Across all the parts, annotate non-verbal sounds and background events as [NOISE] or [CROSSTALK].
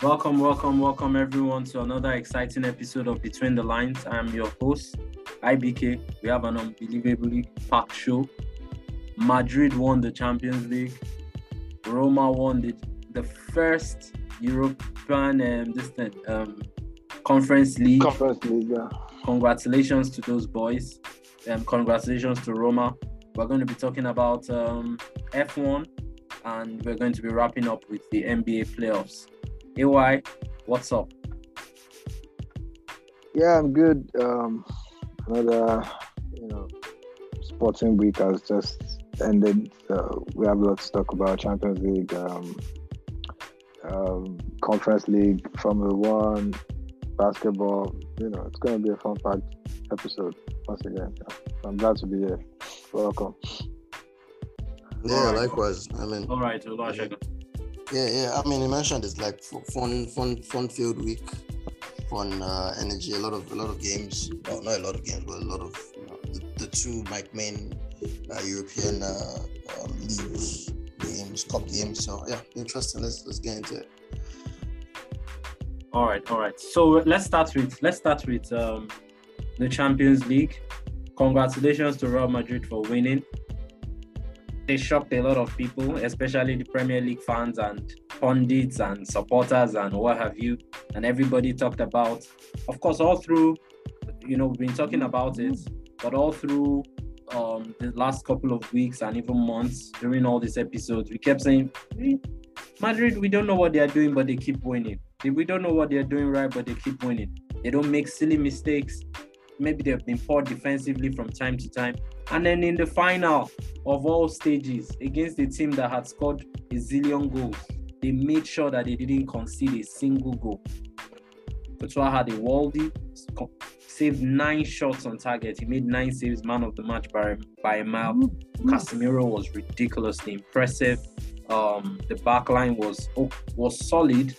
Welcome, welcome, welcome everyone to another exciting episode of Between the Lines. I'm your host, IBK. We have an unbelievably packed show. Madrid won the Champions League. Roma won the, the first European um, this, um, Conference League. Conference League, yeah. Congratulations to those boys. Um, congratulations to Roma. We're going to be talking about um, F1 and we're going to be wrapping up with the NBA playoffs. AY, what's up? Yeah, I'm good. Um, another, you know, sporting week has just ended. So we have a lot to talk about. Champions League, um, um, Conference League, Formula One, basketball. You know, it's going to be a fun packed episode once again. I'm glad to be here. Welcome. Yeah, likewise. I mean, all right, Oluwasegun. Yeah, yeah. I mean, you mentioned it's like fun, fun, fun filled week, fun uh, energy. A lot of, a lot of games. Well, not a lot of games, but a lot of you know, the, the two like main uh, European uh, um, leagues games, cup games. So yeah, interesting. Let's let's get into it. All right, all right. So let's start with let's start with um, the Champions League. Congratulations to Real Madrid for winning they shocked a lot of people, especially the Premier League fans and pundits and supporters and what have you. And everybody talked about, of course, all through, you know, we've been talking about it, but all through um, the last couple of weeks and even months during all these episodes, we kept saying, Madrid, we don't know what they are doing, but they keep winning. We don't know what they are doing right, but they keep winning. They don't make silly mistakes. Maybe they've been poor defensively from time to time, and then in the final of all stages, against a team that had scored a zillion goals, they made sure that they didn't concede a single goal. Courtois had a worldie, saved nine shots on target. He made nine saves, man of the match by, by a mile. Mm-hmm. Casemiro was ridiculously impressive. Um, the back line was oh, was solid.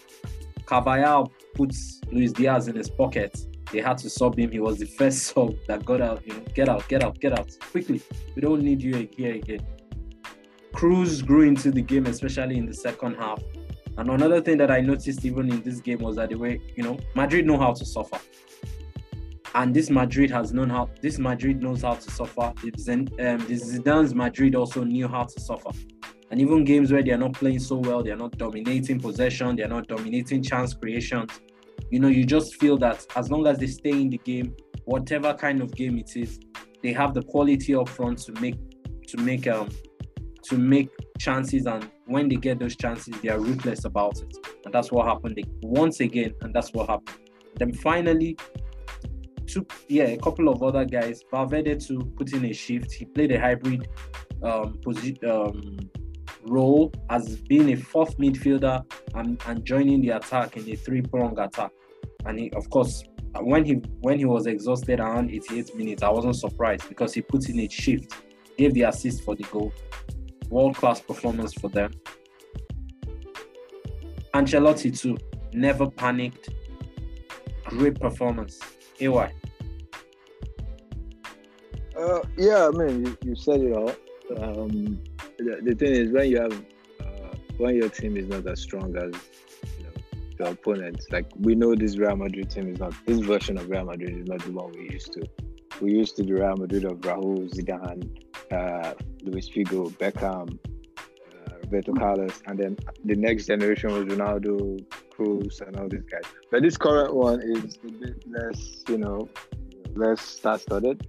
Carvajal puts Luis Diaz in his pocket they had to sub him. He was the first [LAUGHS] sub that got out. You know, get out, get out, get out quickly. We don't need you here again. Kroos grew into the game, especially in the second half. And another thing that I noticed even in this game was that the way you know Madrid know how to suffer, and this Madrid has known how. This Madrid knows how to suffer. It's um, Zidane's Madrid also knew how to suffer. And even games where they are not playing so well, they are not dominating possession, they are not dominating chance creations you know, you just feel that as long as they stay in the game, whatever kind of game it is, they have the quality up front to make to make um to make chances and when they get those chances they are ruthless about it. And that's what happened they, once again and that's what happened. Then finally took yeah a couple of other guys Valverde to put in a shift. He played a hybrid um, position um, role as being a fourth midfielder and, and joining the attack in a three-prong attack. And he, of course, when he when he was exhausted around 88 minutes, I wasn't surprised because he put in a shift, gave the assist for the goal. World class performance for them. Ancelotti too, never panicked. Great performance. AY. Uh, yeah, I mean, you, you said it all. Um, the, the thing is when you have uh, when your team is not as strong as the opponent, like we know this Real Madrid team is not this version of Real Madrid is not the one we used to. We used to the Real Madrid of Raúl, Zidane, uh, Luis Figo, Beckham, uh, Roberto Carlos, and then the next generation was Ronaldo, Kroos, and all these guys. But this current one is a bit less, you know, less star-studded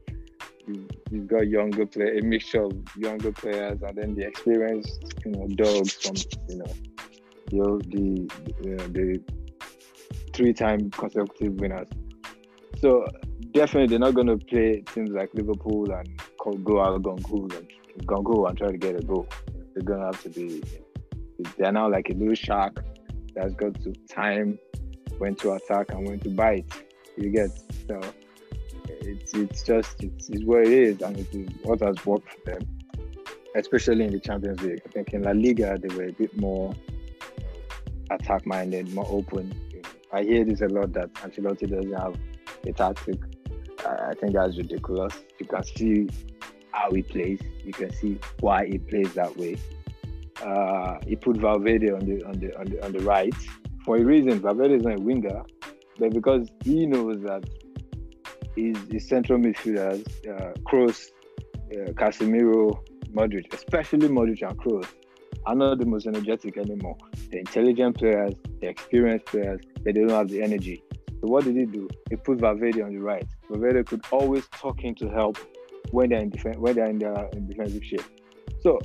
you've got younger player, a mixture of younger players, and then the experienced, you know, dogs from you know, the the uh, the three-time consecutive winners. So definitely, they're not going to play teams like Liverpool and go out gung and gung and try to get a goal. They're going to have to be. They're now like a little shark that's got to time when to attack and when to bite. You get so it's it's just it's, it's what it is, and it is what has worked for them, especially in the Champions League. I think in La Liga they were a bit more attack minded, more open. I hear this a lot that Ancelotti doesn't have a tactic. I think that's ridiculous. You can see how he plays. You can see why he plays that way. Uh, he put Valverde on the on the on the, on the right for a reason. Valverde is not a winger, but because he knows that his, his central midfielders, uh, Kroos, uh, Casemiro, Modric, especially Modric and Kroos, are not the most energetic anymore. They're intelligent players, they're experienced players, but they don't have the energy. So what did he do? He put Valverde on the right. Valverde could always talk in to help when they're in defense when they're in their in defensive shape. So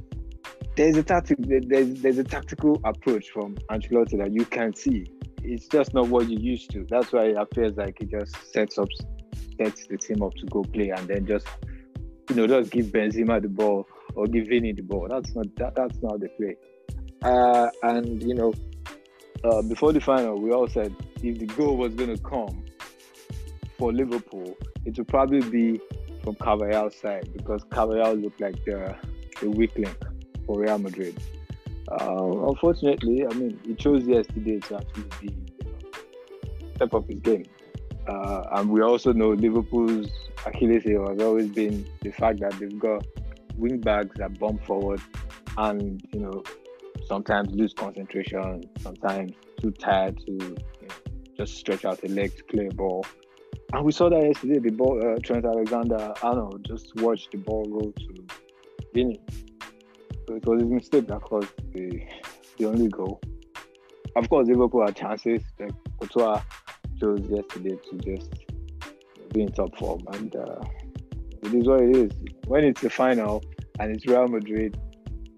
there's a tactic there's there's a tactical approach from Ancelotti that you can see. It's just not what you used to. That's why it appears like he just sets up sets the team up to go play and then just you know just give Benzema the ball or give Vini the ball. That's not that, that's not the play. Uh, and you know, uh, before the final, we all said if the goal was going to come for Liverpool, it would probably be from Carvajal's side because Carvajal looked like the, the weak link for Real Madrid. Uh, unfortunately, I mean, he chose yesterday to actually be step up his game. Uh, and we also know Liverpool's Achilles heel has always been the fact that they've got wing backs that bump forward and, you know, sometimes lose concentration, sometimes too tired to you know, just stretch out the leg to clear a ball. And we saw that yesterday. The ball, uh, Trent Alexander Arnold just watched the ball roll to Vini. So it was his mistake that caused the, the only goal. Of course, Liverpool had chances. Like Courtois chose yesterday to just be in top form, and uh, it is what it is. When it's the final and it's Real Madrid, [LAUGHS]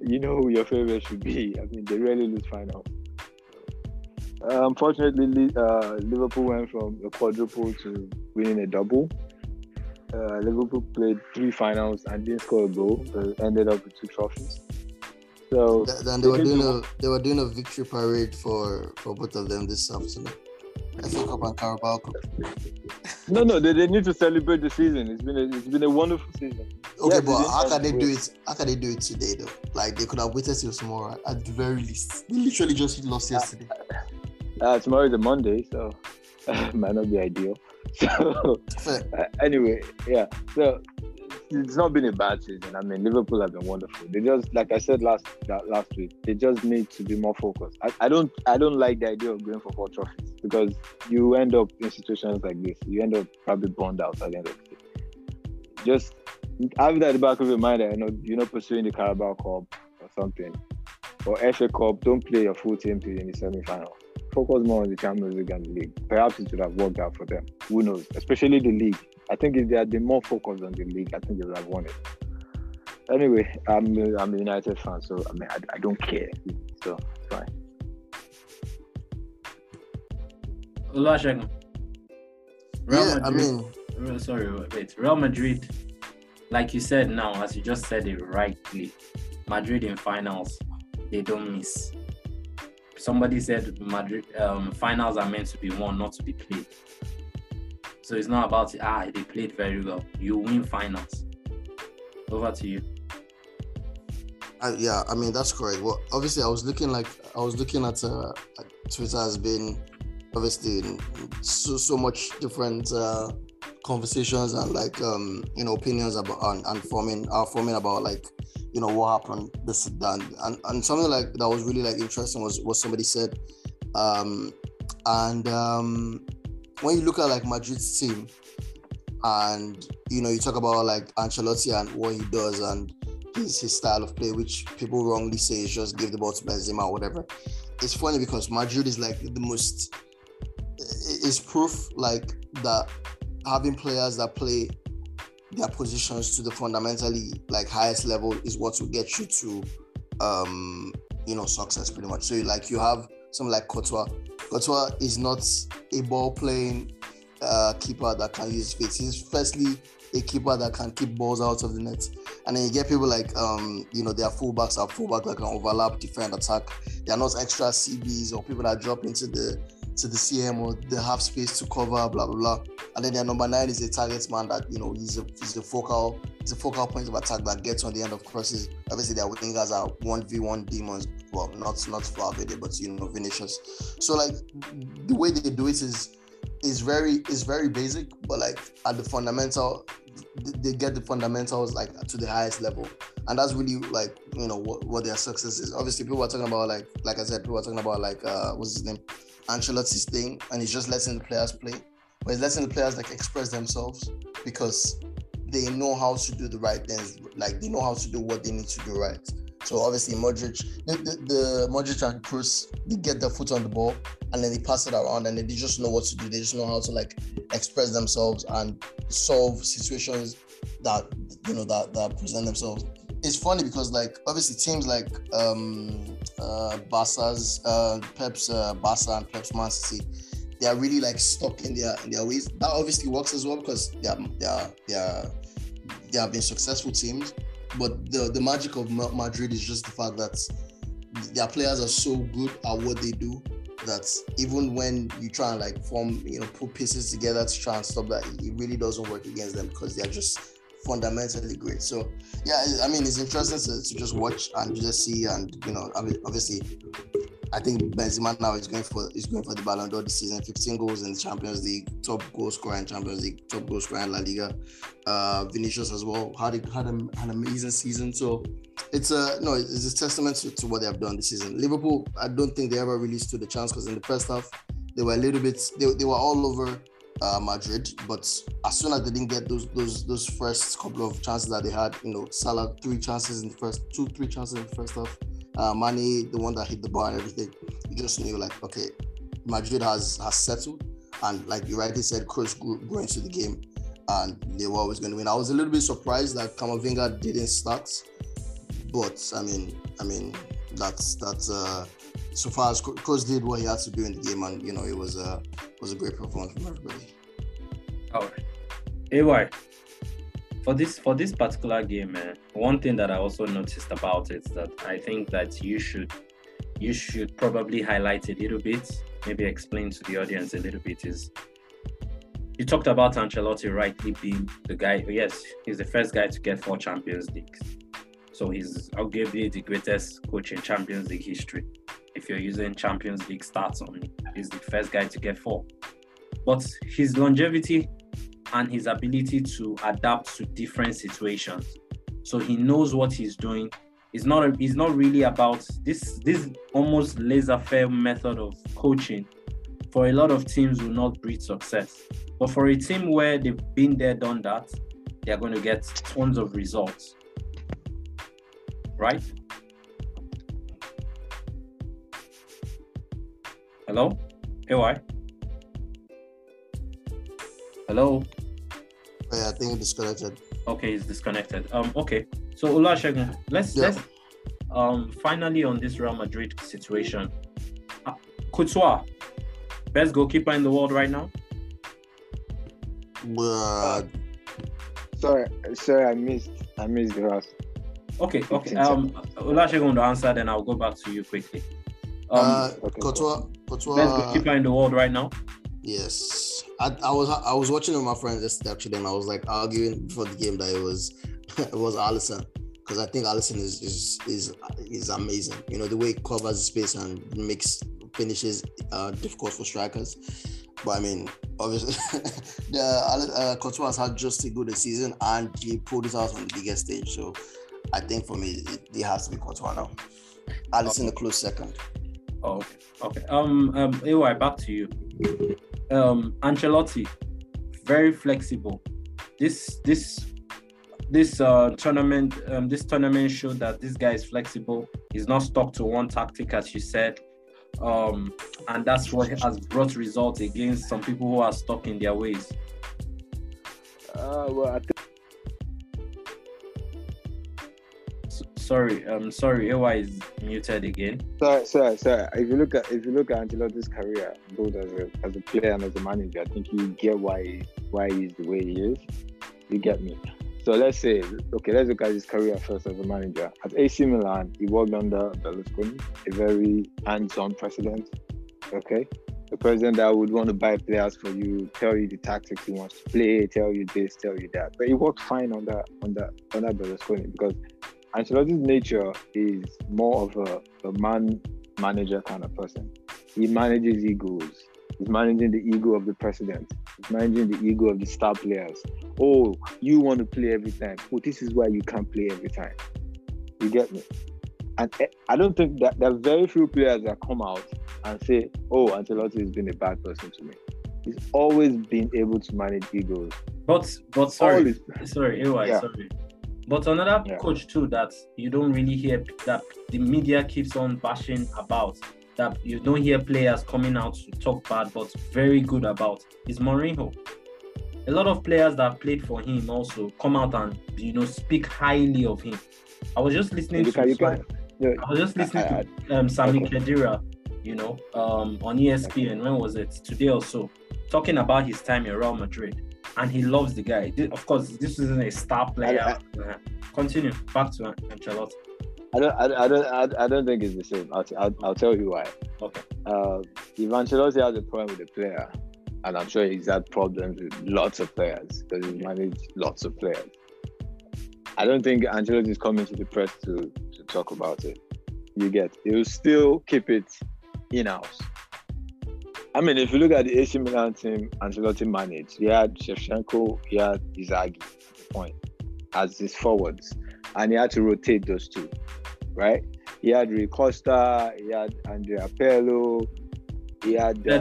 you know who your favorite should be. I mean, they rarely lose finals. Uh, unfortunately, uh, Liverpool went from a quadruple to winning a double. Uh, Liverpool played three finals and didn't score a goal, but ended up with two trophies. So then they were doing a they were doing a victory parade for for both of them this afternoon. FA Cup and Carabao Cup. No, no, they, they need to celebrate the season. It's been a, it's been a wonderful season. Okay, yes, but how can they do it? How can they do it today though? Like they could have waited till tomorrow at the very least. They literally just lost yesterday. Uh, tomorrow is a Monday, so [LAUGHS] might not be ideal. [LAUGHS] So uh, anyway, yeah. So it's not been a bad season. I mean, Liverpool have been wonderful. They just, like I said last last week, they just need to be more focused. I, I don't I don't like the idea of going for four trophies because you end up in situations like this. You end up probably burned out at the end of the. Just have that at the back of your mind you know you're not pursuing the Carabao Cup or something, or FA Cup. Don't play your full team in the semi-final focus more on the Champions League and the league. Perhaps it would have worked out for them. Who knows? Especially the league. I think if they had been more focused on the league, I think they would have won it. Anyway, I'm I'm a United fan, so I mean I, I don't care. So fine. Oluwasegun. yeah, Madrid, I mean, sorry, wait. Real Madrid, like you said now, as you just said it rightly, Madrid in finals, they don't miss somebody said Madrid um, finals are meant to be won, not to be played. So it's not about ah they played very well. You win finals. Over to you. Uh, yeah, I mean that's correct. Well, obviously I was looking like I was looking at uh, Twitter has been obviously so so much different uh, conversations and like um you know opinions about and, and forming are forming about like you know what happened this and and and something like that was really like interesting was what somebody said um and um when you look at like Madrid's team and you know you talk about like Ancelotti and what he does and his, his style of play which people wrongly say is just give the ball to Benzema or whatever it's funny because Madrid is like the most is proof like that having players that play their positions to the fundamentally like highest level is what will get you to um you know success pretty much. So like you have something like Courtois Courtois is not a ball playing uh, keeper that can use feet he's firstly a keeper that can keep balls out of the net and then you get people like um you know their fullbacks are fullback that can overlap defend attack they're not extra CBs or people that drop into the to the CM or they have space to cover, blah blah blah. And then their number nine is a target man that you know he's a he's the focal he's a focal point of attack that gets on the end of crosses. Obviously, their wingers are one v one demons. Well, not not Valverde, but you know Vinicius. So like the way they do it is is very is very basic, but like at the fundamental they get the fundamentals like to the highest level, and that's really like you know what, what their success is. Obviously, people are talking about like like I said, people are talking about like uh what's his name, Ancelotti's thing, and he's just letting the players play, but he's letting the players like express themselves because they know how to do the right things, like they know how to do what they need to do right. So obviously Modric, the, the, the Modric and Kroos, they get their foot on the ball and then they pass it around and they just know what to do. They just know how to like express themselves and solve situations that you know that that present themselves. It's funny because like obviously teams like um uh Barca's uh Pep's uh Barca and Pep's Man City, they are really like stuck in their in their ways. That obviously works as well because they are they are they are they have been successful teams but the, the magic of Madrid is just the fact that their players are so good at what they do that even when you try and like form, you know, put pieces together to try and stop that, it really doesn't work against them because they're just fundamentally great. So yeah, I mean, it's interesting to, to just watch and just see, and you know, obviously, I think Benzema now is going for is going for the Ballon d'Or this season. 15 goals in the Champions League, top goal scorer in Champions League, top goal scorer in La Liga. Uh, Vinicius as well had a, had, a, an amazing season. So it's a no, it's a testament to, to what they have done this season. Liverpool, I don't think they ever really stood a chance because in the first half they were a little bit they, they were all over uh, Madrid, but as soon as they didn't get those those those first couple of chances that they had, you know, Salah three chances in the first two three chances in the first half uh, the one that hit the bar and everything, you just knew like, okay, Madrid has has settled, and like you rightly said, Kroos grew, into the game, and they were always going to win. I was a little bit surprised that Camavinga didn't start, but I mean, I mean, that's that's uh, so far as Kroos did what he had to do in the game, and you know, it was a was a great performance from everybody. All right, AY, for this for this particular game, uh, one thing that I also noticed about it that I think that you should you should probably highlight a little bit, maybe explain to the audience a little bit is you talked about Ancelotti rightly being the guy. Yes, he's the first guy to get four Champions Leagues. So he's arguably the greatest coach in Champions League history. If you're using Champions League stats on, he's the first guy to get four. But his longevity and his ability to adapt to different situations. So he knows what he's doing. It's not it's not really about this this almost laissez-faire method of coaching for a lot of teams will not breed success. But for a team where they've been there, done that, they're going to get tons of results. Right? Hello? AY? Hello? Yeah, I think it's disconnected. Okay, it's disconnected. Um, okay. So Oluwasegun, let's yeah. let's um finally on this Real Madrid situation. Uh, Courtois, best goalkeeper in the world right now. Uh, sorry, sorry, I missed I missed the last. Okay, okay. Um, Oluwasegun to answer, then I'll go back to you quickly. Um, uh, okay. Courtois, Courtois, best goalkeeper in the world right now. Yes, I, I was I was watching with my friends yesterday actually, and I was like arguing before the game that it was [LAUGHS] it was Alisson because I think Alisson is is is is amazing. You know the way he covers space and makes finishes uh, difficult for strikers. But I mean, obviously, [LAUGHS] the uh, Courtois has had just a good season, and he pulled it out on the biggest stage. So I think for me, it, it has to be Courtois now. Okay. a close second. Oh, okay. Okay. Um. Um. Anyway, back to you um, Ancelotti, very flexible. This this this uh, tournament um, this tournament showed that this guy is flexible. He's not stuck to one tactic, as you said, um, and that's what has brought results against some people who are stuck in their ways. Uh, well, I think sorry, um, sorry, AY is muted again. Sorry, sorry, sorry. If you look at if you look at Ancelotti's career, both as a as a player and as a manager, I think you get why why he's the way he is. You get me. So let's say, okay, let's look at his career first as a manager. At AC Milan, he worked under Berlusconi, a very hands-on president. Okay, the president that would want to buy players for you, tell you the tactics he wants to play, tell you this, tell you that. But he worked fine under under under Berlusconi because Ancelotti's nature is more of a, a man manager kind of person. He manages egos. He's managing the ego of the president. He's managing the ego of the star players. oh, you want to play every time. Well, this is why you can't play every time. You get me? And eh, I don't think that there are very few players that come out and say, oh, Ancelotti has been a bad person to me. He's always been able to manage egos. But but sorry, sorry, AY, Yeah. sorry. But another Yeah. coach too that you don't really hear that the media keeps on bashing about that you don't hear players coming out to talk bad but very good about is Mourinho. A lot of players that played for him also come out and you know speak highly of him. I was just listening You to can, can, I was just listening [LAUGHS] I- to um, Sami okay. Khedira, you know, um, on ESPN. When was it? Today or so, talking about his time in Real Madrid, and he loves the guy. Of course, this isn't a star player. Uh, Continue back to An- Ancelotti. I don't, I, I don't, I, I don't think it's the same. I'll, I'll, I'll tell you why. Okay. Uh, if Ancelotti has a problem with the player, and I'm sure he's had problems with lots of players because he's managed lots of players. I don't think Ancelotti is coming to the press to, to talk about it. You get, he'll still keep it in house. I mean, if you look at the AC Milan team Ancelotti managed, he had Shevchenko, he had Inzaghi point as his forwards, and he had to rotate those two, right? He had Rui Costa, he had Andrea Pirlo, he had uh,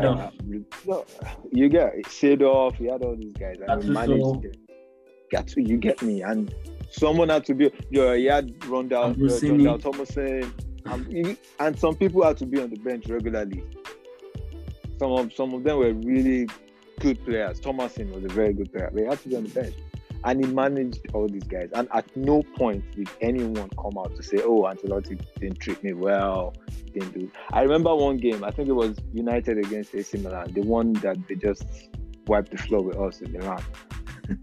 no, you get Seedorf, he had all these guys, and he Gattuso. managed. Gattuso, you get me, and someone had to be. You he had Rondell, Ambrosini. Jon Dahl Tomasson, and, and some people had to be on the bench regularly. Some of some of them were really good players. Tomasson was a very good player, he had to be on the bench. And he managed all these guys. And at no point did anyone come out to say, "Oh, Ancelotti didn't treat me well." Didn't do. I remember one game. I think it was United against AC Milan, the one that they just wiped the floor with us in Milan.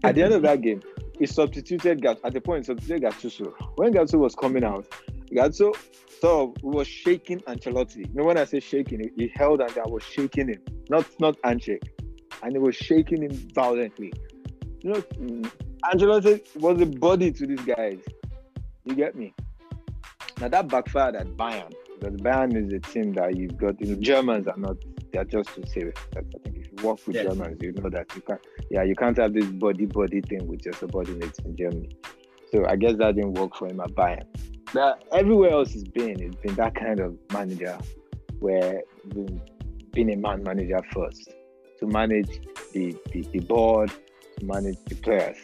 At the end of that game, he substituted Gat at the point he substituted Gattuso. When Gattuso was coming out, Gattuso of was shaking Ancelotti. You know when I say shaking, he, he held and I was shaking him, not not handshake, and he was shaking him violently. You know, Ancelotti was a body to these guys. You get me? Now that backfired at Bayern because Bayern is a team that you've got. You know, Germans are not. They are just too serious. I think if you work with Yeah. Germans, you know that you can't. Yeah, you can't have this body body thing with your subordinates in Germany. So I guess that didn't work for him at Bayern. But everywhere else he's been, it's been that kind of manager where been, being a man manager first to manage the, the, the board, to manage the players.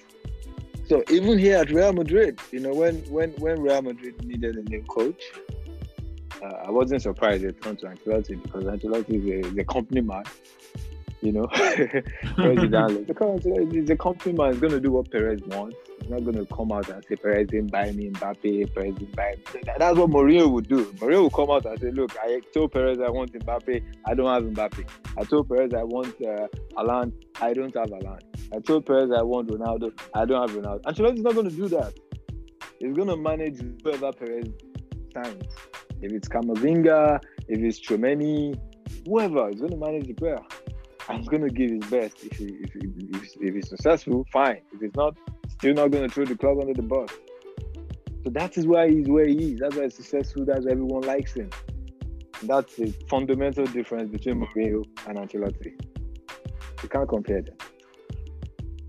So even here at Real Madrid, you know, when when when Real Madrid needed a new coach, uh, I wasn't surprised they turned to Ancelotti because Ancelotti is a, is a company man. You know, [LAUGHS] [LAUGHS] because he's a company man. He's going to do what Perez wants. He's not going to come out and say Perez didn't buy me Mbappe. Perez didn't buy me. That's what Mourinho would do. Mourinho would come out and say, "Look, I told Perez I want Mbappe. I don't have Mbappe. I told Perez I want uh, Alan. I don't have Alan. I told Perez I want Ronaldo. I don't have Ronaldo." Ancelotti's not going to do that. He's going to manage whoever Perez signs. If it's Camavinga, if it's Tchouaméni, whoever, he's going to manage the player. He's going to give his best. If, he, if, he, if, he's successful, fine. If he's not, still not going to throw the club under the bus. So that is why he's where he is. That's why he's successful. That's why everyone likes him. That's the fundamental difference between Mourinho and Ancelotti. You can't compare them.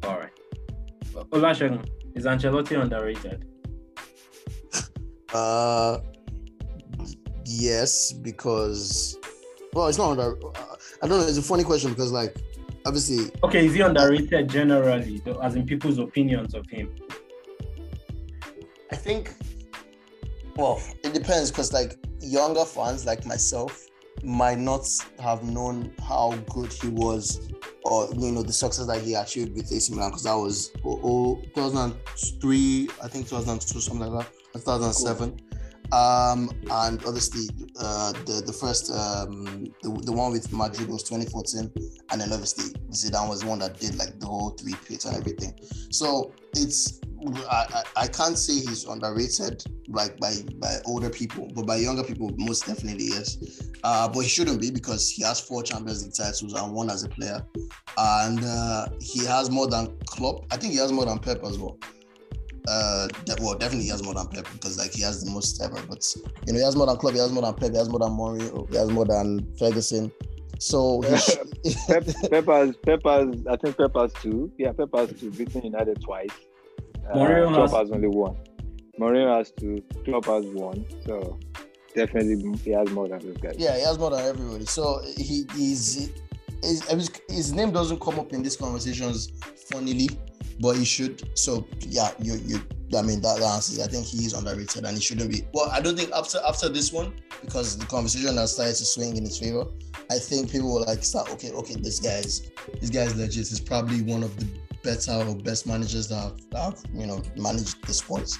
All right. Olashegun, is Ancelotti underrated? Uh, yes, because well, it's not under. Uh, I don't know. It's a funny question because, like, obviously, Okay, is he underrated generally, though, as in people's opinions of him? I think. Well, it depends because, like, younger fans like myself might not have known how good he was, or you know, the success that he achieved with AC Milan because that was oh, oh, 2003, I think 2002, something like that, 2007. Um, and obviously, uh, the the first um, the, the one with Madrid was 2014, and then obviously Zidane was the one that did like the whole three peat and everything. So it's I, I, I can't say he's underrated like by by older people, but by younger people, most definitely yes. Uh, but he shouldn't be because he has four Champions League titles and one as a player, and uh, he has more than Klopp. I think he has more than Pep as well. Uh, de- well, definitely he has more than Pep because like he has the most ever. But you know, he has more than Klopp, he has more than Pep, he has more than Mourinho, he has more than Ferguson. So [LAUGHS] he sh- Pep, [LAUGHS] Peppers, Peppers, I think Peppers two. Yeah, Peppers two, beating United twice. Uh, Mourinho Klopp has- has only one. Mourinho has two. Klopp has one. So definitely he has more than those guys. yeah, he has more than everybody. So he is his, his, his name doesn't come up in these conversations funnily, but he should. So yeah, you you I mean that, that answers. I think he is underrated and he shouldn't be. Well, I don't think after after this one because the conversation has started to swing in his favor. I think people will like start. Okay, okay, this guy's this guy's legit. He's probably one of the better or best managers that have, that have you know managed the sports.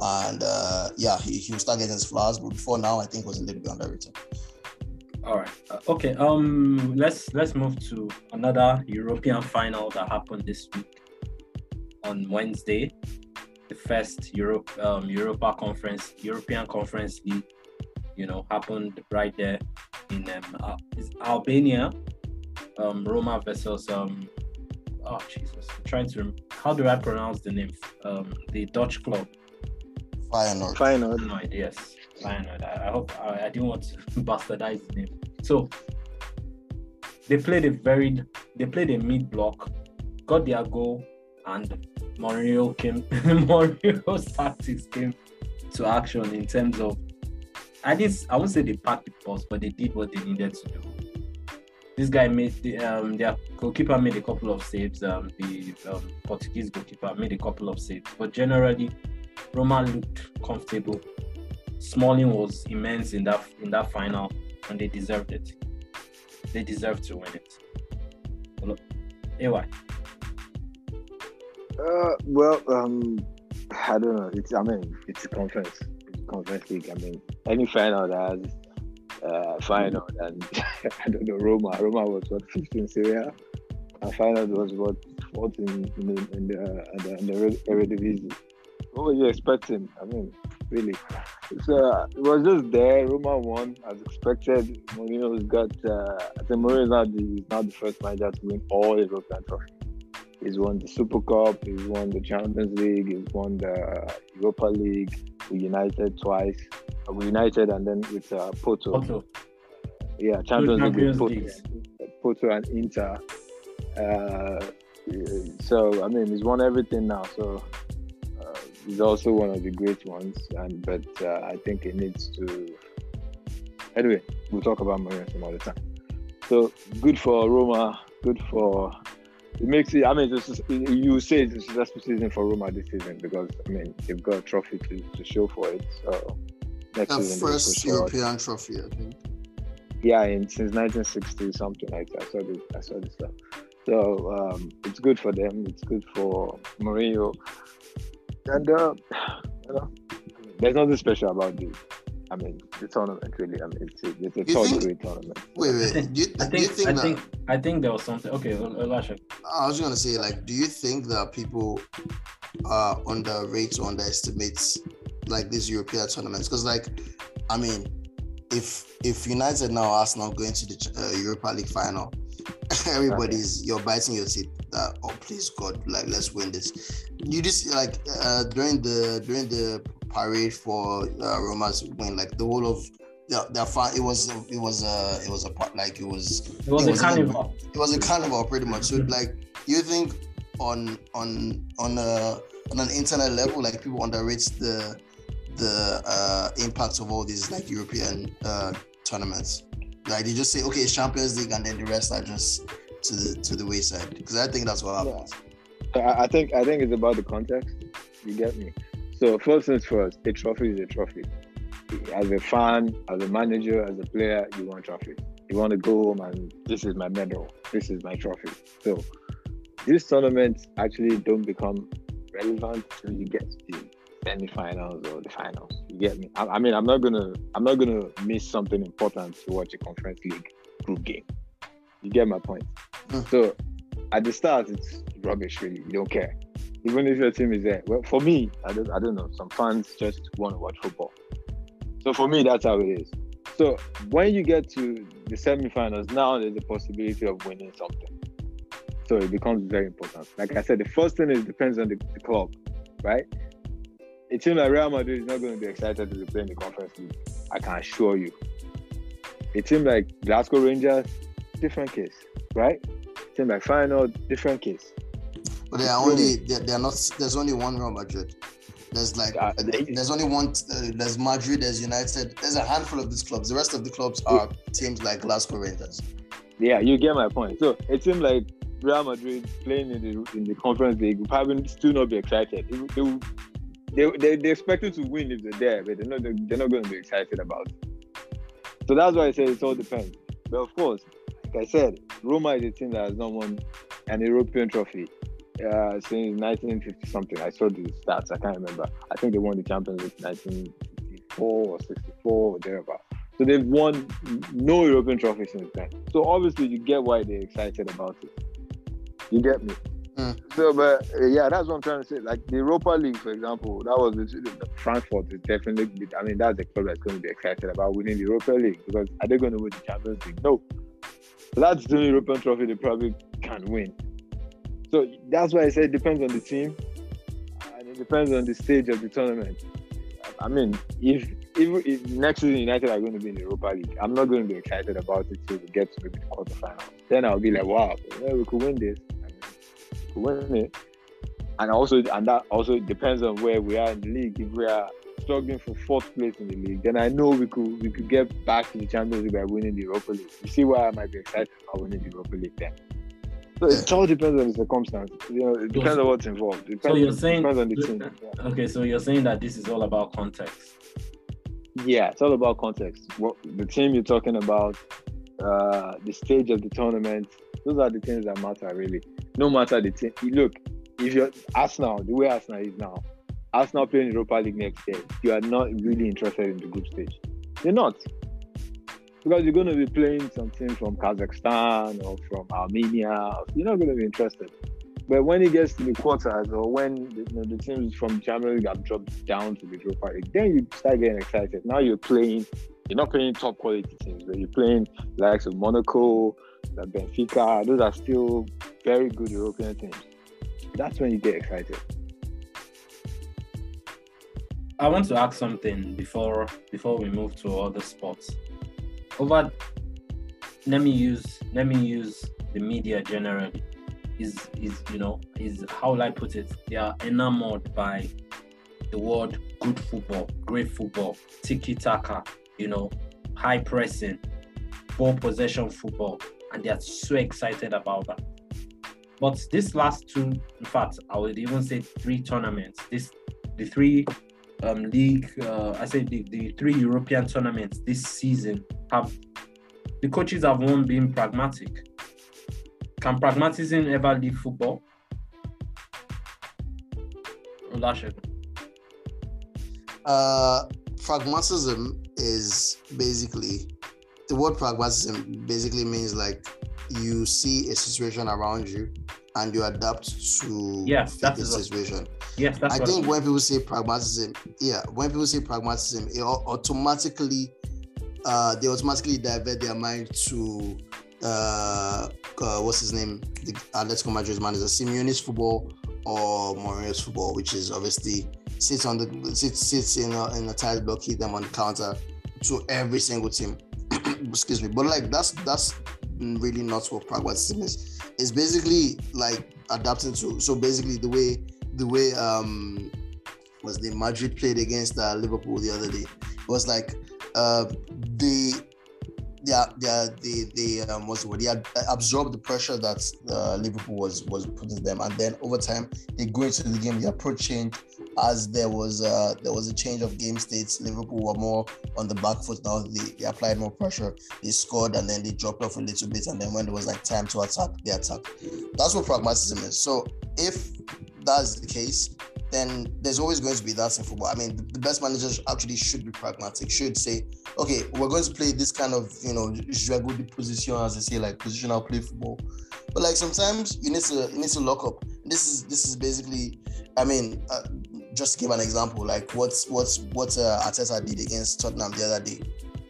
And uh, yeah, he, he will start getting his flowers. But before now, I think was a little bit underrated. All right. Uh, okay. Um. Let's let's move to another European final that happened this week on Wednesday. The first Europe um, Europa Conference European Conference League, you know, happened right there in um, Al- is Albania. Um, Roma versus um. Oh Jesus! I'm trying to. rem- How do I pronounce the name? Um, the Dutch club. Feyenoord. Final. No. Yes, Feyenoord. I, I hope I, I didn't want to [LAUGHS] bastardize the name. So they played a very they played a mid block, got their goal, and Mourinho came. [LAUGHS] Mourinho's tactics came to action in terms of I didn't I won't say they packed the bus, but they did what they needed to do. This guy made the um their goalkeeper made a couple of saves. Um the um, Portuguese goalkeeper made a couple of saves, but generally Roma looked comfortable. Smalling was immense in that in that final, and they deserved it. They deserved to win it. Well, AY. Uh, well, um, I don't know. It's I mean, it's a conference, conference league. I mean, any final that has uh, final and [LAUGHS] I don't know Roma. Roma was what 15 Serie A. And Feyenoord was what 14 in, the in the in the, in the Eredivisie. What were you expecting? I mean, really. So it was just there. Roma won as expected. Mourinho's got. Uh, I think Mourinho is not the the first manager to win all European trophies. He's won the Super Cup. He's won the Champions League. He's won the Europa League. United twice. With United and then with uh, Porto. Porto. Yeah, Champions, Champions League. with Porto, Porto and Inter. Uh, so I mean, he's won everything now. So uh, he's also one of the great ones. And but uh, I think he needs to. Anyway, we'll talk about Mourinho some other time. So good for Roma. Good for. It makes it. I mean, this is, you say it's a successful season for Roma this season because I mean they've got a trophy to, to show for it. So next The season, first European trophy, I think. yeah, and since 1960 something like that. I saw this. I saw this stuff. So um, it's good for them. It's good for Mourinho. And uh, [SIGHS] you know, there's nothing special about the. I mean, the tournament really. I mean, it's a, it's a You third think- grade tournament. Wait, wait. Do you, I do you think think I that? think I think there was something. Okay, Elisha. I was gonna say, like, do you think that people uh underrate or underestimate like these European tournaments? Because, like, I mean, if if United now Arsenal going to the uh, Europa League final, [LAUGHS] everybody's you're biting your teeth that oh please God, like let's win this. You just like uh during the during the parade for uh, Roma's win, like the whole of yeah, their fan, it was it was uh it was a part like it was It was It a was a- carnival. it was a carnival pretty much. So like you think on on on a on an internet level, like people underrate the the uh impact of all these like European uh tournaments. Like they just say, okay, it's Champions League, and then the rest are just to the to the wayside. Because I think that's what happens. I, I think I think it's about the context. You get me. So first things first, a trophy is a trophy. As a fan, as a manager, as a player, you want trophy. You want to go home and this is my medal. This is my trophy. So these tournaments actually don't become relevant until you get to the semi-finals or the finals. You get me? I, I mean, I'm not gonna I'm not gonna miss something important to watch a conference league group game. You get my point. Mm. So at the start, it's rubbish. Really, you don't care. Even if your team is there. Well, for me, I don't I don't know. Some fans just want to watch football. So for me, that's how it is. So when you get to the semi-finals, now there's a possibility of winning something. So it becomes very important. Like I said, the first thing is depends on the, the club, right? A team like Real Madrid is not going to be excited to play in the conference league. I can assure you. A team like Glasgow Rangers, different case, right? Semi-final, different case. But they are only they they are not. There's only one Real Madrid. There's like Uh, they- there's only one. Uh, there's Madrid. There's United. There's a handful of these clubs. The rest of the clubs are teams like Glasgow Rangers. Yeah, you get my point. So it seems like Real Madrid playing in the in the Conference League will probably still not be excited. They they they, they, expected to win if they're there, but they're not they're not going to be excited about it. So that's why I say it all depends. But of course, like I said, Roma is a team that has not won an European trophy uh, since 1950 something. I saw the stats. I can't remember. I think they won the Champions League 1954 or 64 or thereabout. So they've won no European trophy since then. So obviously you get why they're excited about it. You get me? Mm. So, but uh, yeah, that's what I'm trying to say. Like the Europa League, for example, that was the, the Frankfurt is definitely. I mean, that's the club that's going to be excited about winning the Europa League because are they going to win the Champions League? No. So that's the only European trophy they probably can win. So that's why I say it depends on the team and it depends on the stage of the tournament. I mean, if if, next season United are going to be in the Europa League, I'm not going to be excited about it till we get to the quarterfinals. Then I'll be like, wow, yeah, we could win this. We could win it. And also, and that also depends on where we are in the league. If we are struggling for fourth place in the league, then I know we could we could get back to the Champions League by winning the Europa League. You see why I might be excited about winning the Europa League then. So it all depends on the circumstance. You know, it depends on what's involved. It depends, So you're saying depends on the team. Yeah. okay, so you're saying that this is all about context. Yeah, it's all about context. What the team you're talking about, uh, the stage of the tournament, those are the things that matter really. No matter the team. Look, if you're Arsenal, the way Arsenal is now, Arsenal playing in Europa League next year, you are not really interested in the group stage. You're not. Because you're going to be playing some team from Kazakhstan or from Armenia. You're not going to be interested. But when it gets to the quarters or when you know, the teams from League have dropped down to the Europa League, then you start getting excited. Now you're playing, you're not playing top quality teams, but you're playing likes of Monaco, the Benfica. Those are still very good European teams. That's when you get excited. I want to ask something before before we move to other sports. Over, let me use let me use the media generally. Is is you know is how will I put it? They are enamored by the word good football, great football, tiki taka, you know, high pressing, ball possession football, and they are so excited about that. But this last two, in fact, I would even say three tournaments. This the three um, league, uh, I say the, the three European tournaments this season have the coaches have won being pragmatic. Can pragmatism ever leave football? Olusegun. Uh, pragmatism is basically the word pragmatism basically means like you see a situation around you and you adapt to fit the situation. Yes, that's I think when people say pragmatism, yeah, when people say pragmatism, it automatically uh, they automatically divert their mind to uh, uh, what's his name, the Atletico Madrid manager, Simeone's football or Mourinho's football, which is obviously sits on the sits sits in a, in a tight block, hit them on the counter to every single team. [CLEARS THROAT] Excuse me, but like that's that's really not what pragmatism is. It's basically like adapting to. So basically, the way the way um was the Madrid played against uh, Liverpool the other day. It was like uh, they they are- they they they um what's the word? They absorbed the pressure that uh, Liverpool was was putting them, and then over time they go into the game. The approach changed as there was uh there was a change of game states. Liverpool were more on the back foot now. They, they applied more pressure. They scored and then they dropped off a little bit, and then when there was like time to attack, they attacked. That's what pragmatism is. So if that's the case, then there's always going to be that in football. I mean, the, the best managers actually should be pragmatic, should say, okay, we're going to play this kind of, you know, jouer de position, as they say, like positional play football. But like sometimes you need to you need to lock up. This is this is basically, I mean, uh, just give an example, like what's what's what uh, Arteta did against Tottenham the other day.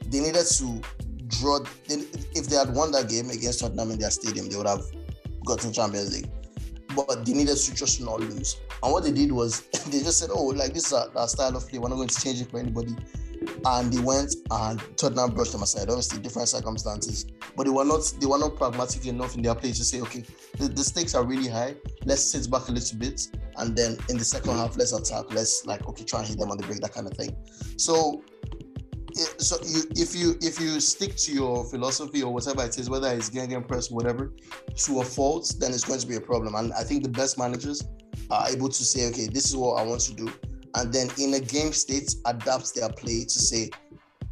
They needed to draw. They, if they had won that game against Tottenham in their stadium, they would have gotten Champions League but they needed to just not lose. And what they did was [LAUGHS] they just said, "Oh, like this is our, our style of play. We're not going to change it for anybody." And they went and Tottenham brushed them aside. Obviously, different circumstances. but they were not they were not pragmatic enough in their play to say, okay, the, the stakes are really high. Let's sit back a little bit, and then in the second half, let's attack. Let's like okay, try and hit them on the break, that kind of thing. So eh, so you if you if you stick to your philosophy or whatever it is, whether it's game press, whatever, to a fault, then it's going to be a problem. And I think the best managers are able to say, okay, this is what I want to do, and then in a game state adapt their play to say,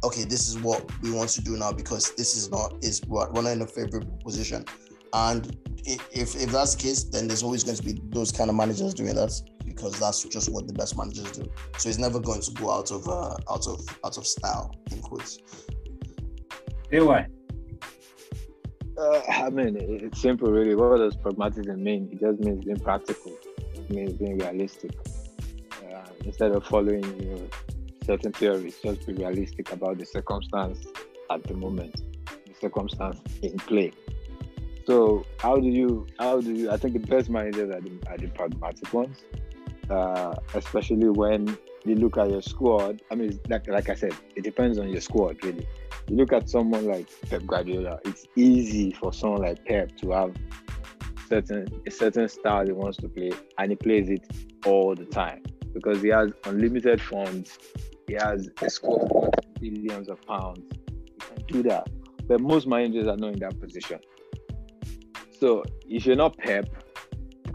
okay, this is what we want to do now because this is not is what we're not in a favorable position. And if if that's the case, then there's always going to be those kind of managers doing that because that's just what the best managers do. So it's never going to go out of uh, out of out of style in quotes. Anyway. Uh, I mean, it's simple, really. What does pragmatism mean? It just means being practical. It means being realistic. Instead of following, you know, certain theories, just be realistic about the circumstance at the moment, the circumstance in play. So how do you how do you I think the best managers are the, are the pragmatic ones uh, especially when you look at your squad. I mean, like like I said, it depends on your squad really. You look at someone like Pep Guardiola. It's easy for someone like Pep to have certain a certain style he wants to play, and he plays it all the time because he has unlimited funds. He has a squad of billions of pounds. He can do that, but most managers are not in that position. So if you're not Pep,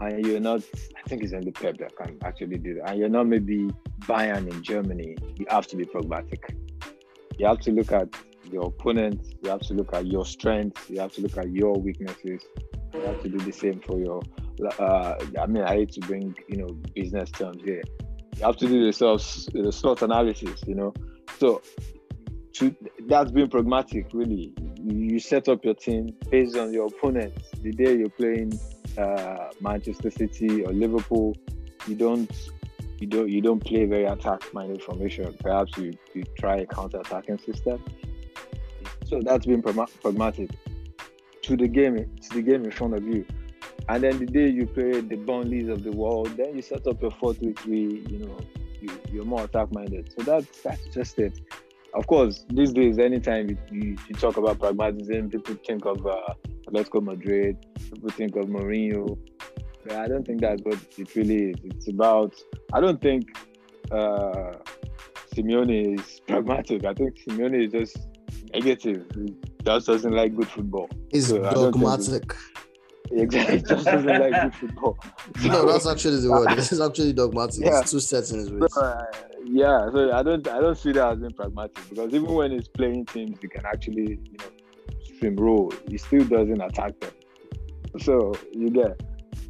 and you're not, I think it's only Pep that can actually do that. And you're not maybe Bayern in Germany, you have to be pragmatic. You have to look at your opponent, you have to look at your strengths, you have to look at your weaknesses. You have to do the same for your. Uh, I mean, I hate to bring you know business terms here. You have to do the self the analysis, you know. So, to, that's being pragmatic, really. You set up your team based on your opponent. The day you're playing uh, Manchester City or Liverpool, you don't you don't you don't play very attack-minded formation. Perhaps you, you try a counter-attacking system. So that's being pragmatic to the game to the game in front of you. And then the day you play the Burnleys of the world, then you set up your 4-3-3. You know, you, you're more attack-minded. So that's that's just it. Of course, these days, anytime you, you, you talk about pragmatism, people think of uh, Atletico Madrid, people think of Mourinho. But I don't think that's what it really is. It's about, I don't think uh, Simeone is [LAUGHS] pragmatic. I think Simeone is just negative. He just doesn't like good football. He's so dogmatic. [LAUGHS] Exactly, just doesn't like good football. So, [LAUGHS] no, that's actually the word. [LAUGHS] This is actually dogmatic. Yeah. It's too set in his ways. So, uh, yeah, so I don't, I don't see that as being pragmatic because even when he's playing teams, he can actually, you know, stream role. He still doesn't attack them. So you get.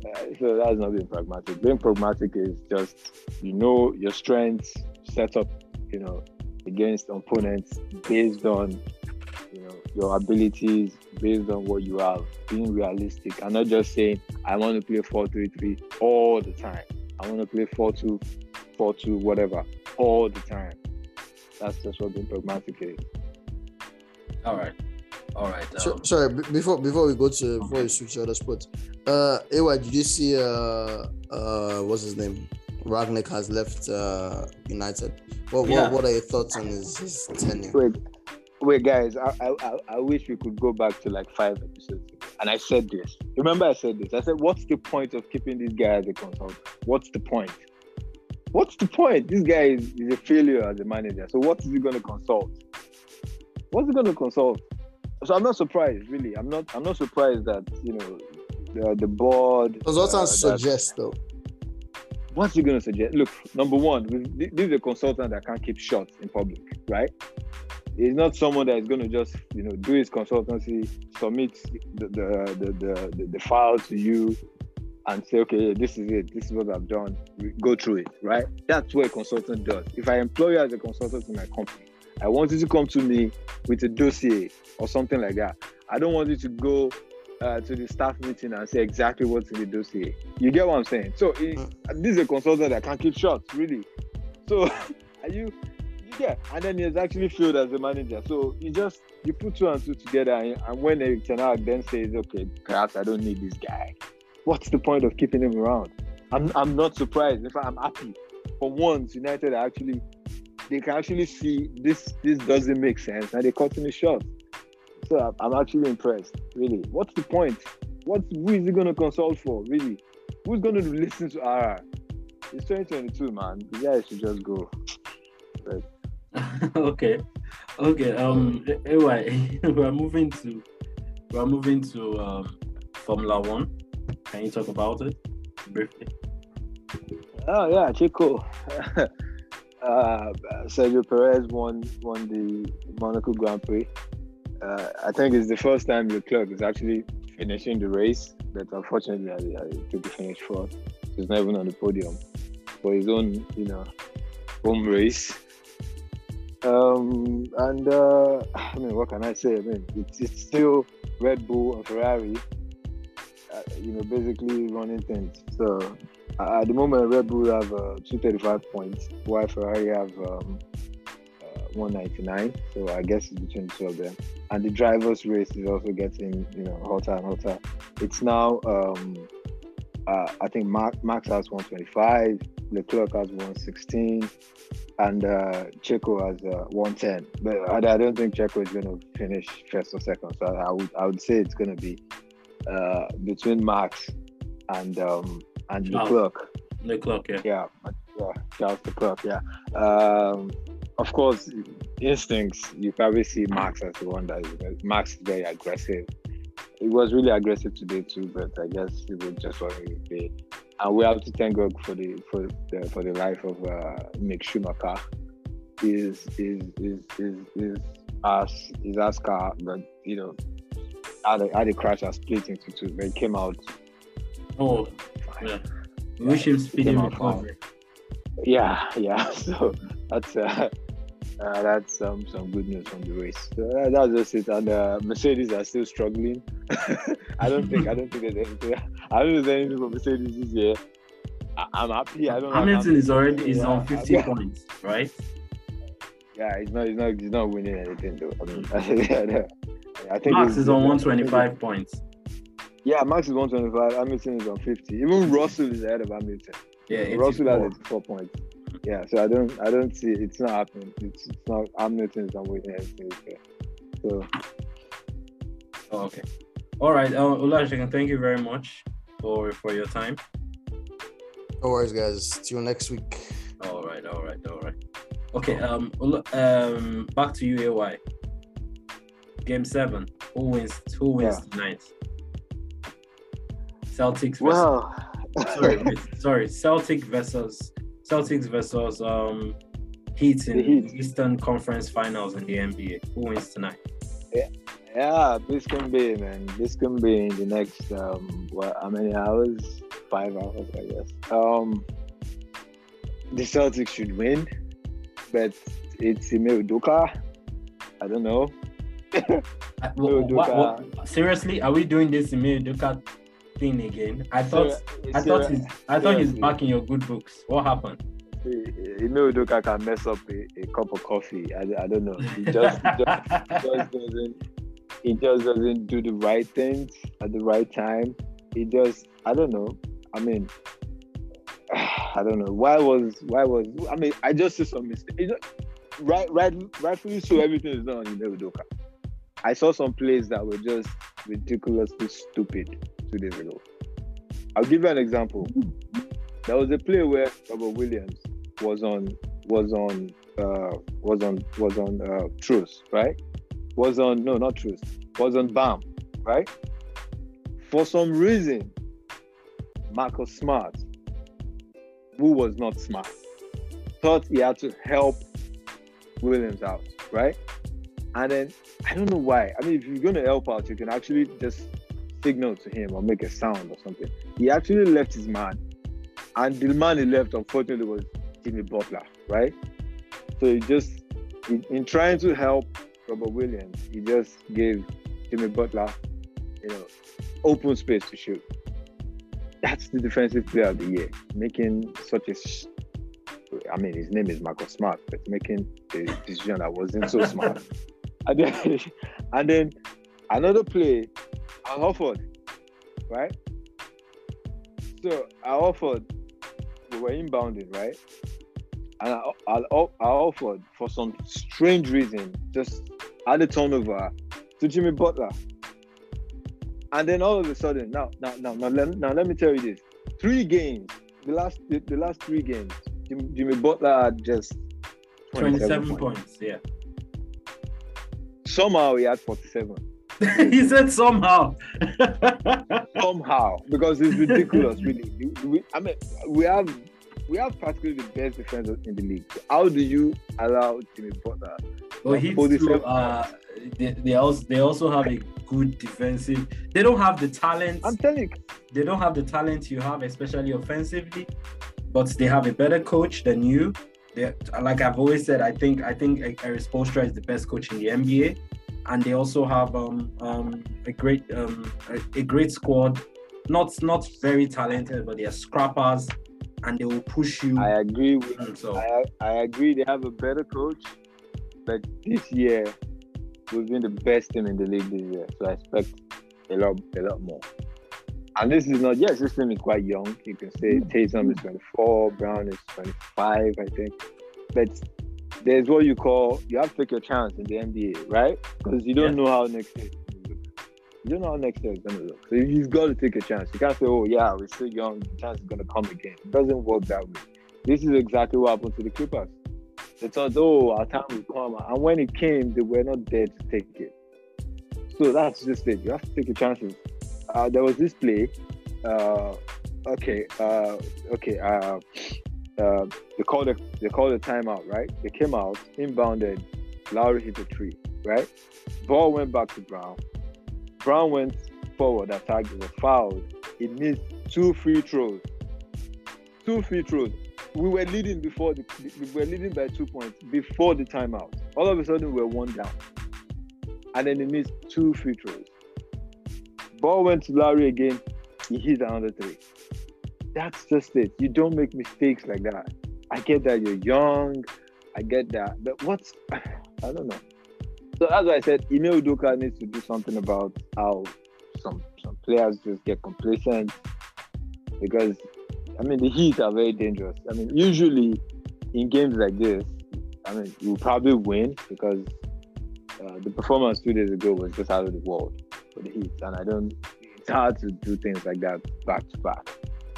Uh, so that's not being pragmatic. Being pragmatic is just you know your strengths, set up, you know, against opponents based on you know your abilities, based on what you have, being realistic and not just saying I want to play 4-3-3 all the time. I want to play 4-2, 4-2, whatever, all the time. That's just what being pragmatic is. All right. All right. Um, so, sorry, b- before before we go to before we switch to other sports, uh, Ewa, did you see uh uh what's his name? Rangnick has left uh United. What yeah. what, what are your thoughts on his, his tenure? Wait, wait, guys. I, I I wish we could go back to like five episodes. And I said this. Remember, I said this. I said, "What's the point of keeping this guy as a consultant? What's the point? What's the point? This guy is, is a failure as a manager. So what is he going to consult? What's he going to consult? so I'm not surprised, really. I'm not. I'm not surprised that you know the, the board. What uh, suggest though? What's he gonna suggest? Look, number one, this is a consultant that can't keep shots in public, right? He's not someone that is gonna just you know do his consultancy, submit the the the, the, the, the file to you, and say, okay, this is it. This is what I've done. Go through it, right? That's what a consultant does. If I employ you as a consultant in my company, I want you to come to me with a dossier or something like that. I don't want you to go uh, to the staff meeting and say exactly what's in the dossier. You get what I'm saying? So it, mm. this is a consultant that can keep shots, really. So [LAUGHS] are you? Yeah, and then he's actually failed as a manager. So you just you put two and two together, and, and when Erik ten Hag then says, "Okay, perhaps I don't need this guy," what's the point of keeping him around? I'm I'm not surprised. In fact, I'm happy. For once, United are actually they can actually see this this doesn't make sense and they cut him short. So I'm, actually impressed. Really, what's the point? What's who is he gonna consult for? Really, who's gonna listen to RR? It's 2022, man. The guy should just go. [LAUGHS] okay, okay. Um, anyway, [LAUGHS] we're moving to we're moving to um, Formula One. Can you talk about it briefly? Oh yeah, Checo. [LAUGHS] uh, Sergio Perez won won the Monaco Grand Prix. Uh, I think it's the first time Leclerc is actually finishing the race, but unfortunately, I, I took the finish fourth. He's not even on the podium for his own, you know, home race. Um, and uh, [SIGHS] I mean, what can I say? I mean, it's, it's still Red Bull and Ferrari, uh, you know, basically running things. So uh, at the moment, Red Bull have uh, 235 points, while Ferrari have um, uh, 199. So I guess it's between the two of them. And the drivers' race is also getting, you know, hotter and hotter. It's now, um, uh, I think Mark, Max has 125, Leclerc has 116, and uh, Checo has uh, 110. But I, I, don't think Checo is going to finish first or second. So I, I would I would say it's going to be uh, between Max and um, and Charles. Leclerc. Leclerc, yeah. Yeah, yeah, Charles Leclerc. Yeah. Um, of course, instincts. You probably see Max as the one that is Max is very aggressive. He was really aggressive today too, but I guess he was just what he would And we have to thank God for the for the for the life of uh, Mick Schumacher. Is is is is is as his as car, but you know, had a, had a crash and split into two. But he came out. Oh, yeah. Wish him speedy recovery. Yeah, yeah. [LAUGHS] So that's uh, uh, that's um, some good news from the race. So uh, that's just it. And uh, Mercedes are still struggling. [LAUGHS] I don't think I don't think there's anything. I don't think there's anything for Mercedes this year. I, I'm happy. I don't. know Hamilton is already is Yeah, on 50 yeah. points, right? Yeah, he's not. He's not. He's not winning anything though. I mean, [LAUGHS] I think Max is on I think 125 points. Yeah, Max is 125. Hamilton is on 50. Even Russell is ahead of Hamilton. Yeah, Russell 84. has 84 points. Yeah, so I don't. I don't see. It's not happening. It's, it's not. I'm not winning anything. this year. So Oh, okay. All right, uh, Oluwasegun, thank you very much for for your time. No worries, guys. See you next week. All right, all right, all right. Okay, um, um, back to you, AY. Game seven. Who wins? Who wins Yeah. tonight? Celtics. Versus, well, [LAUGHS] sorry, [LAUGHS] sorry. Celtic versus Celtics versus um Heat in The Heat. Eastern Conference Finals in the NBA. Who wins tonight? yeah, this can be man. This can be in the next um, what? How many hours? Five hours, I guess. Um, the Celtics should win, but it's Ime Udoka. I don't know. I- No, wha- wha- Udoka. seriously, are we doing this Ime Udoka thing again? I thought I Sarah- thought he's I thought he's back in your good books. What happened? You know, Udoka can mess up a, a cup of coffee. I, I don't know. He just, just, just doesn't. He just doesn't do the right things at the right time. He just, I don't know. I mean, [SIGHS] I don't know. Why was, why was? I mean, I just see some mistakes. Right, right, rightfully so. Everything is done in Udoka. I saw some plays that were just ridiculously stupid two days ago. I'll give you an example. There was a play where Robert Williams was on was on uh was on was on uh truce, right? Was on no not truce, was on BAM, right? For some reason, Marcus Smart, who was not smart, thought he had to help Williams out, right? And then I don't know why. I mean, if you're gonna help out, you can actually just signal to him or make a sound or something. He actually left his man, and the man he left, unfortunately, was Jimmy Butler, right? So he just, in, in trying to help Robert Williams, he just gave Jimmy Butler, you know, open space to shoot. That's the defensive player of the year, making such a. sh- I mean, his name is Marcus Smart, but making a decision that wasn't so smart. [LAUGHS] and then, and then another play, Al Horford, right? So I offered. we were inbounding, right? And I, Al, Al Horford, for some strange reason, just had a turnover to Jimmy Butler. And then all of a sudden, now, now, now, now, let, now let me tell you this: three games, the last, the, the last three games, Jimmy, Jimmy Butler had just 27 points. Yeah. Somehow he had 47. [LAUGHS] he said somehow. Somehow, because it's ridiculous, really. We, I mean, we have we have practically the best defense in the league. How do you allow Jimmy Butler? well, he too, uh, they, they also they also have a good defensive. They don't have the talent. I'm telling you, they don't have the talent you have, especially offensively. But they have a better coach than you. They, like I've always said, I think I think Erik Spoelstra is the best coach in the NBA, and they also have um, um, a great um, a, a great squad. Not not very talented, but they are scrappers, and they will push you. I agree with. Mm, so- I, I agree. They have a better coach, but this year we've been the best team in the league this year. So I expect a lot, a lot more. And this is not. Yes, this team is quite young. You can say Tatum is 24, Brown is 25, I think. But there's what you call you have to take your chance in the NBA, right? Because you don't Yeah. know how next year. is gonna look. You don't know how next year is gonna look. So you've got to take a chance. You can't say, "Oh yeah, we're still young. The chance is gonna come again." It doesn't work that way. This is exactly what happened to the Clippers. They thought, "Oh, our time will come," and when it came, they were not there to take it. So that's just it. You have to take your chances. Uh, there was this play. Uh, okay, uh, okay. Uh, they called a they called a timeout, right? They came out, inbounded. Lowry hit a three, right? Ball went back to Brown. Brown went forward, attacked, was fouled. He missed two free throws. Two free throws. We were leading before the we were leading by two points before the timeout. All of a sudden, we were one down, and then he missed two free throws. Ball went to Lowry again. He hit another three. That's just it. You don't make mistakes like that. I get that you're young. I get that. But what's [SIGHS] I don't know. So why I said Ime Udoka needs to do something about how some some players just get complacent because I mean the Heat are very dangerous. I mean usually in games like this, I mean you probably win because uh, the performance two days ago was just out of the world for the Heat, and I don't. It's hard to do things like that back to back.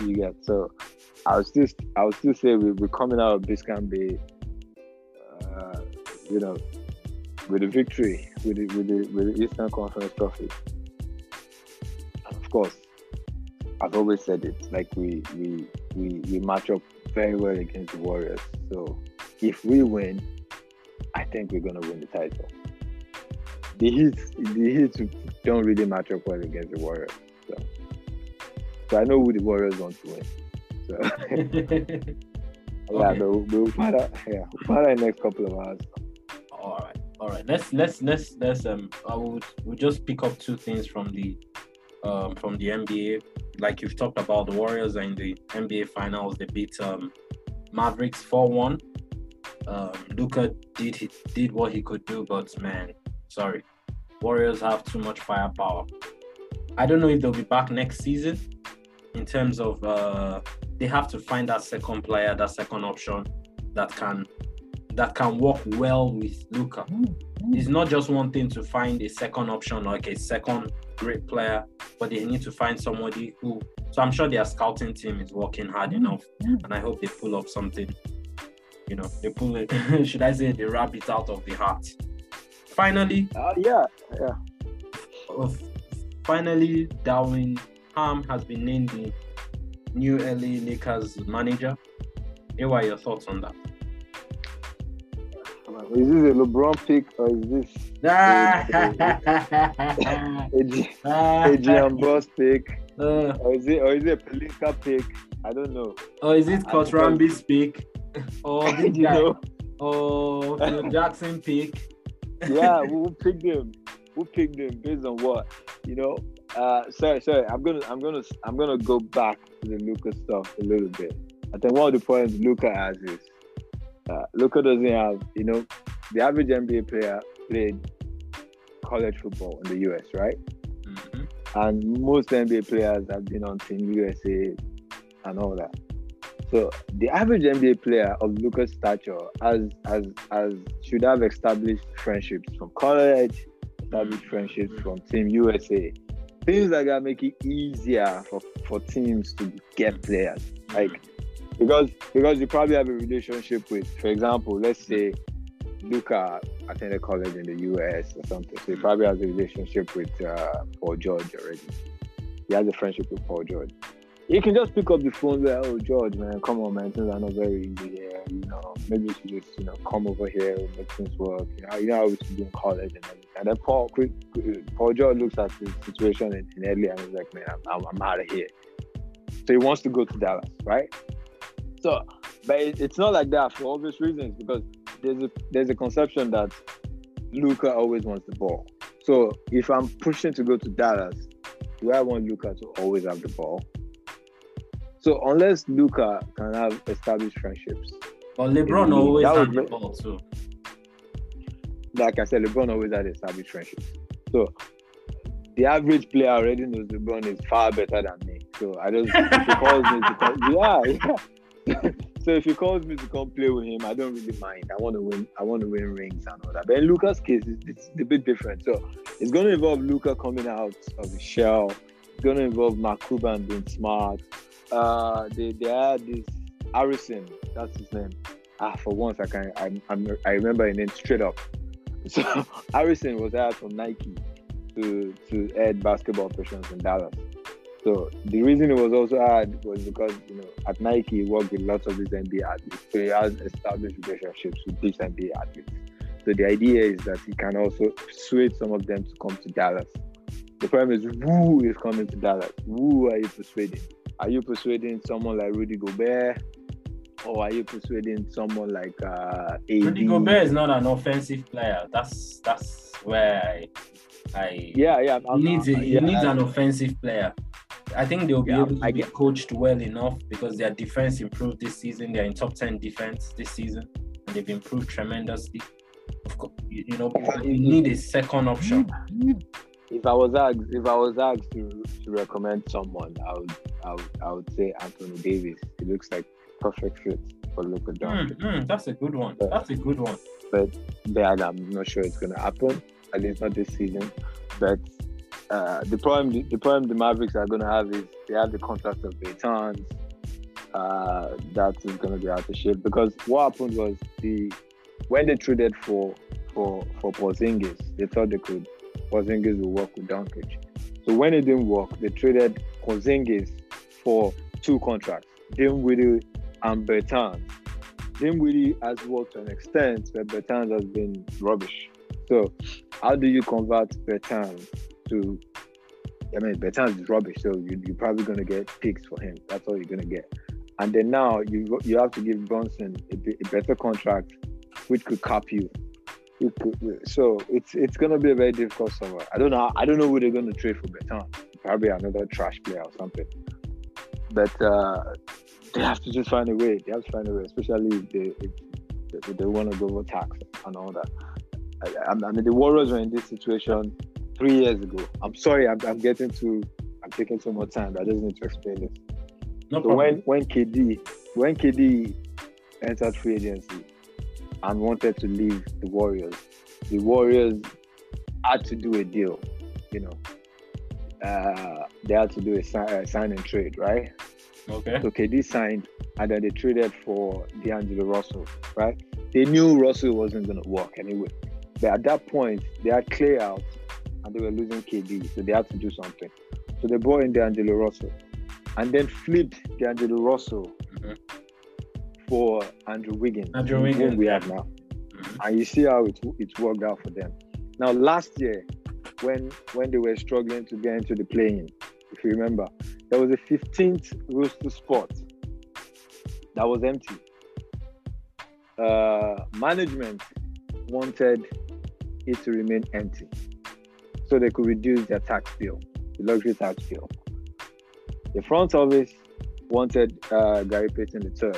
You get so. I would still, I would still say we, we're coming out of Biscayne Bay, uh, you know, with a victory, with the, with the with the Eastern Conference Trophy. Of course, I've always said it. Like we we we we match up very well against the Warriors. So if we win, I think we're gonna win the title. The Heat, the Heat don't really match up well against the Warriors. So, I know who the Warriors want to win. So [LAUGHS] yeah, Okay. we'll, we'll find out. Yeah, we'll find out in the next couple of hours. all right, all right. Let's let's let's let's um. I would we'll just pick up two things from the um from the NBA. Like you've talked about, the Warriors are in the NBA Finals. They beat um Mavericks four one. Um, Luka did he- did what he could do, but man, sorry, Warriors have too much firepower. I don't know if they'll be back next season. In terms of uh, they have to find that second player, that second option that can that can work well with Luka. It's not just one thing to find a second option like a second great player, but they need to find somebody who. So I'm sure their scouting team is working hard enough, and I hope they pull up something. You know, they pull it. [LAUGHS] should I say the rabbit out of the hat? Finally, Uh, yeah, yeah. finally, Darwin Ham has been named the new LA Lakers manager. Here are your thoughts on that? Is this a LeBron pick or is this a, G, a Jeanie Buss pick Uh, or is it or is it a Pelinka pick? I don't know. or is it suppose- pick? Or this you guy? know, Or Phil Jackson pick? yeah, we'll pick them. We'll pick them based on what you know. Uh, sorry, sorry. I'm gonna, I'm gonna, I'm gonna go back to the Luka stuff a little bit. I think one of the points Luka has is uh, Luka doesn't have, you know, the average NBA player played college football in the US, right? Mhm. and most NBA players have been on Team USA and all that. So the average NBA player of Luka's stature has has has should have established friendships from college, established friendships from Team USA. Things like that make it easier for, for teams to get players. Like because because you probably have a relationship with, for example, let's say Luka attended college in the US or something. So he probably has a relationship with uh, Paul George already. He has a friendship with Paul George. You can just pick up the phone there, oh George, man, come on, man, things are not very easy here. You know, maybe you should just, you know, come over here and make things work. You know, you know how we should do in college and everything. And then Paul, Paul George looks at the situation in, in LA and he's like, man, I'm, I'm, I'm out of here. So he wants to go to Dallas, right? So, but it, it's not like that for obvious reasons because there's a there's a conception that Luka always wants the ball. So if I'm pushing to go to Dallas, do I want Luka to always have the ball? So unless Luka can have established friendships, But LeBron always had the ball too. like I said, LeBron always had established friendships. So the average player already knows LeBron is far better than me. So I just if he calls me to come, [LAUGHS] yeah, yeah. [LAUGHS] so if he calls me to come play with him, I don't really mind. I want to win. I want to win rings and all that. But in Luka's case, it's, it's a bit different. So it's going to involve Luka coming out of the shell. It's going to involve Mark Cuban being smart. Uh, they they had this Harrison. That's his name. Ah, for once I can I I'm, I remember his name straight up. [LAUGHS] So Harrison was hired from Nike to to head basketball operations in Dallas. So the reason it was also hard was because you know at Nike he worked with lots of these NBA athletes, so he has established relationships with these NBA athletes. So the idea is that he can also persuade some of them to come to Dallas. The problem is who is coming to Dallas? Who are you persuading? Are you persuading someone like Rudy Gobert? Or are you persuading someone like uh, AD? Rudy Gobert is not an offensive player. That's that's where I I Yeah, yeah. he needs a, he yeah, needs an offensive player. I think they'll be Yeah, able to I be get- coached well enough because their defense improved this season. They're in top ten defense this season, and they've improved tremendously. Of course, you, you know you need a second option. If I was asked, if I was asked to, to recommend someone, I would, I would, I would say Anthony Davis. He looks like perfect fit for Luka Mm, Doncic. mm, that's a good one. That's a good one. But but I'm not sure it's gonna happen. At least not this season. But uh, the problem, the problem the Mavericks are gonna have is they have the contract of Bertans. Uh, that is gonna be out of shape because what happened was the when they traded for for for Porzingis, they thought they could Porzingis will work with Doncic. So when it didn't work, they traded Porzingis for two contracts, Dinwiddie and Bertans. Dinwiddie has worked to an extent, but Bertans has been rubbish. So how do you convert Bertans to? I mean, Bertans is rubbish, so you, you're probably going to get picks for him. That's all you're going to get. And then now you you have to give Brunson a, a better contract, which could cap you. So it's it's going to be a very difficult summer. I don't know. I don't know who they're going to trade for Bertans. Probably another trash player or something. But uh, they have to just find a way. They have to find a way, especially if they if, if they want to go for tax and all that. I, I I mean, the Warriors were in this situation three years ago. I'm sorry, I'm, I'm getting to, I'm taking so much time. I just need to explain this. No So problem. when when KD when KD entered free agency and wanted to leave the Warriors, the Warriors had to do a deal. You know, uh, they had to do a sign, a sign and trade, right? okay. So KD signed, and then they traded for D'Angelo Russell, right? They knew Russell wasn't going to work anyway. But at that point, they had clear out, and they were losing KD, so they had to do something. So they brought in D'Angelo Russell, and then flipped D'Angelo Russell Mhm. For Andrew Wiggins, Andrew whom Wiggins, we yeah. have now Mhm. and you see how it it worked out for them. Now last year, when when they were struggling to get into the playing, if you remember, there was a 15th roster spot that was empty. Uh, management wanted it to remain empty so they could reduce their tax bill, the luxury tax bill. The front office wanted uh, Gary Payton III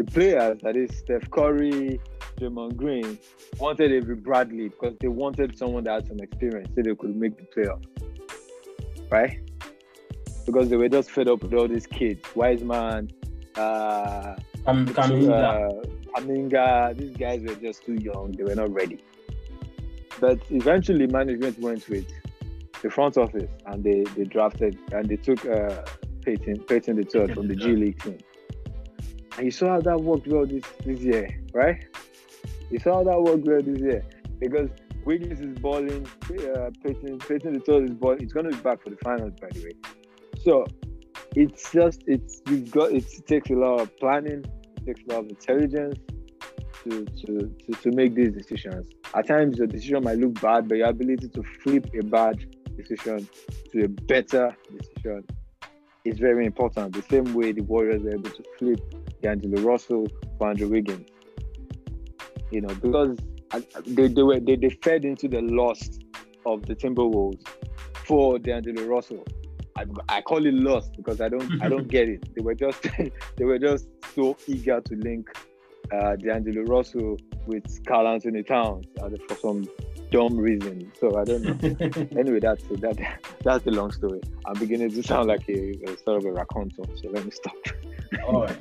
the players, that is Steph Curry, Draymond Green, wanted Avery Bradley because they wanted someone that had some experience so they could make the playoffs. Right? Because they were just fed up with all these kids. Wiseman, uh, Cam- Kuminga. uh, Kuminga, these guys were just too young. They were not ready. But eventually, management went with the front office and they, they drafted and they took uh, Payton, Payton the third from the G League team. You saw how that worked well this, this year, right? You saw how that worked well this year because Wiggins is balling, uh, Payton, Payton the third is balling. He's going to be back for the finals, by the way. So it's just it's you've got it takes a lot of planning, it takes a lot of intelligence to to to, to make these decisions. At times, your decision might look bad, but your ability to flip a bad decision to a better decision is very important. The same way the Warriors were able to flip D'Angelo Russell for Andrew Wiggins. You know, because they, they were they, they fed into the loss of the Timberwolves for D'Angelo Russell. I, I call it lost because I don't I don't [LAUGHS] get it. They were just [LAUGHS] they were just so eager to link uh, D'Angelo Russell with Karl-Anthony Towns uh, for some dumb reason. So I don't know. [LAUGHS] anyway, that's that. That's the long story. I'm beginning to sound like a, a sort of a raconteur. So let me stop. All right.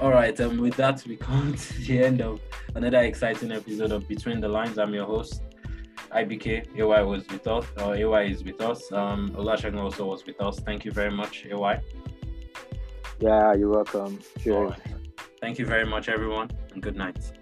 All right. Um, with that, we come [LAUGHS] to the end of another exciting episode of Between the Lines. I'm your host, IBK. AY was with us. Or AY is with us. Um, also was with us. Thank you very much, AY. Yeah, you're welcome. Cheers. Thank you very much, everyone, and good night.